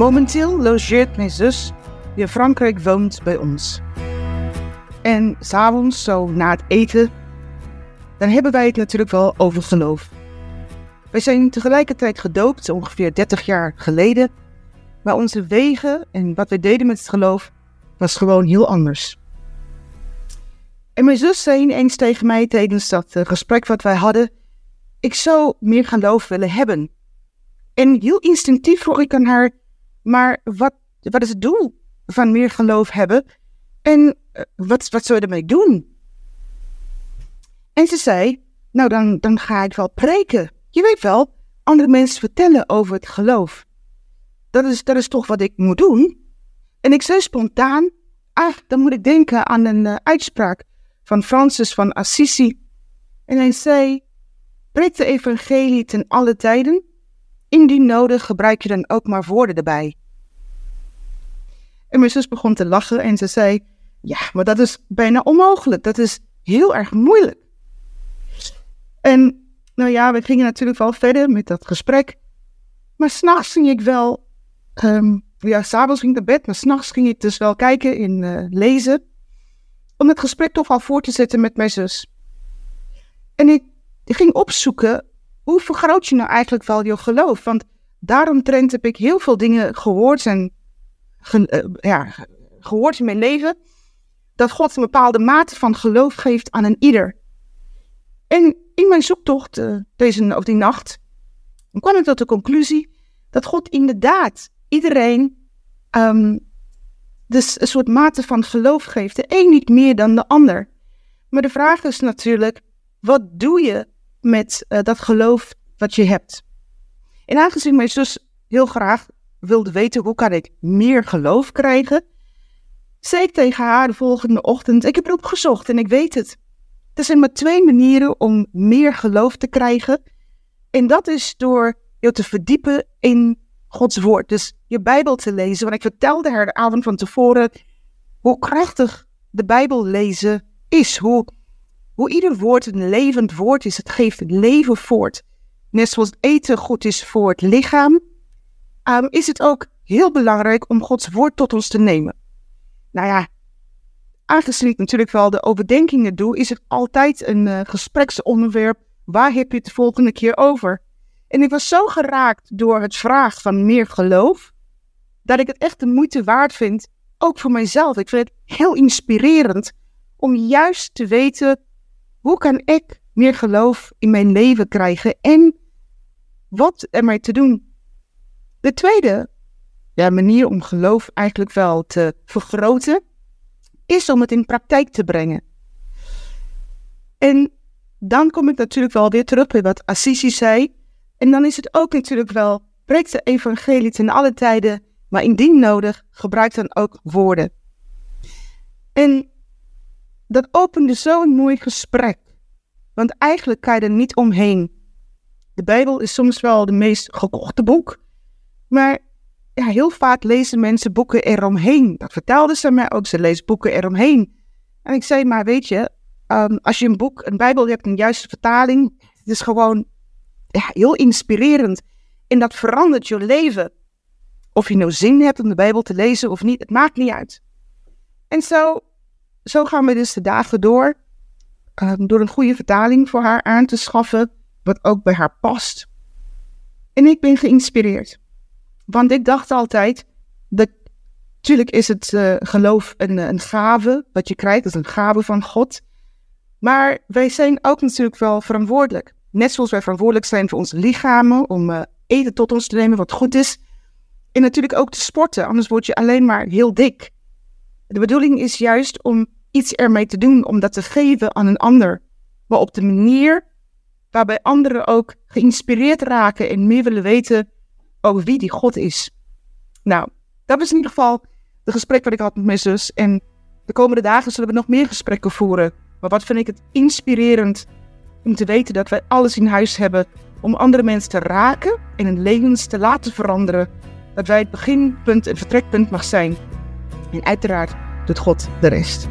Momenteel logeert mijn zus, die in Frankrijk woont, bij ons. En s'avonds, zo na het eten, dan hebben wij het natuurlijk wel over geloof. Wij zijn tegelijkertijd gedoopt, ongeveer 30 jaar geleden. Maar onze wegen en wat wij deden met het geloof was gewoon heel anders. En mijn zus zei ineens tegen mij tijdens dat eh, gesprek wat wij hadden: Ik zou meer geloof willen hebben. En heel instinctief vroeg ik aan haar: Maar wat, wat is het doel van meer geloof hebben? En eh, wat, wat zou je ermee doen? En ze zei: Nou, dan, dan ga ik wel preken. Je weet wel, andere mensen vertellen over het geloof. Dat is, dat is toch wat ik moet doen? En ik zei spontaan: Ah, dan moet ik denken aan een uh, uitspraak van Francis van Assisi. En hij zei: Preek de evangelie ten alle tijden. Indien nodig gebruik je dan ook maar woorden erbij. En mijn zus begon te lachen en ze zei: Ja, maar dat is bijna onmogelijk. Dat is heel erg moeilijk. En nou ja, we gingen natuurlijk wel verder met dat gesprek. Maar s'nachts ging ik wel. Um, ja, s'avonds ging ik naar bed, maar s'nachts ging ik dus wel kijken in uh, lezen om het gesprek toch al voor te zetten met mijn zus. En ik ging opzoeken, hoe vergroot je nou eigenlijk wel je geloof? Want daaromtrent heb ik heel veel dingen gehoord en uh, ja, gehoord in mijn leven, dat God een bepaalde mate van geloof geeft aan een ieder. En in mijn zoektocht uh, deze, of die nacht kwam ik tot de conclusie dat God inderdaad iedereen um, dus een soort mate van geloof geeft. De een niet meer dan de ander. Maar de vraag is natuurlijk, wat doe je met uh, dat geloof wat je hebt? En aangezien mijn zus heel graag wilde weten hoe kan ik meer geloof krijgen, zei ik tegen haar de volgende ochtend, ik heb erop gezocht en ik weet het. Er zijn maar twee manieren om meer geloof te krijgen. En dat is door je te verdiepen in Gods woord. Dus je Bijbel te lezen. Want ik vertelde haar de avond van tevoren hoe krachtig de Bijbel lezen is. Hoe, hoe ieder woord een levend woord is. Het geeft leven voort. Net zoals eten goed is voor het lichaam, um, is het ook heel belangrijk om Gods woord tot ons te nemen. Nou ja, aangezien ik natuurlijk wel de overdenkingen doe, is het altijd een uh, gespreksonderwerp. Waar heb je het de volgende keer over? En ik was zo geraakt door het vraag van meer geloof, dat ik het echt de moeite waard vind, ook voor mijzelf. Ik vind het heel inspirerend om juist te weten, hoe kan ik meer geloof in mijn leven krijgen en wat ermee te doen. De tweede ja, manier om geloof eigenlijk wel te vergroten, is om het in praktijk te brengen. En dan kom ik natuurlijk wel weer terug bij wat Assisi zei. En dan is het ook natuurlijk wel, breek de evangelie ten alle tijden, maar indien nodig, gebruik dan ook woorden. En dat opende zo'n mooi gesprek. Want eigenlijk kan je er niet omheen. De Bijbel is soms wel de meest gekochte boek. Maar ja, heel vaak lezen mensen boeken eromheen. Dat vertelden ze mij ook. Ze lezen boeken eromheen. En ik zei, maar weet je, um, als je een boek, een Bijbel hebt, een juiste vertaling, het is gewoon ja, heel inspirerend. En dat verandert je leven. Of je nou zin hebt om de Bijbel te lezen of niet, het maakt niet uit. En zo, zo gaan we dus de dagen door. Um, door een goede vertaling voor haar aan te schaffen, wat ook bij haar past. En ik ben geïnspireerd. Want ik dacht altijd, natuurlijk is het uh, geloof een, een gave, wat je krijgt, dat is een gave van God. Maar wij zijn ook natuurlijk wel verantwoordelijk. Net zoals wij verantwoordelijk zijn voor onze lichamen, om uh, eten tot ons te nemen wat goed is. En natuurlijk ook te sporten, anders word je alleen maar heel dik. De bedoeling is juist om iets ermee te doen, om dat te geven aan een ander. Maar op de manier waarbij anderen ook geïnspireerd raken en meer willen weten over wie die God is. Nou, dat is in ieder geval de gesprek wat ik had met mijn zus. En de komende dagen zullen we nog meer gesprekken voeren. Maar wat vind ik het inspirerend om te weten dat wij alles in huis hebben om andere mensen te raken en hun levens te laten veranderen. Dat wij het beginpunt en vertrekpunt mag zijn. En uiteraard doet God de rest.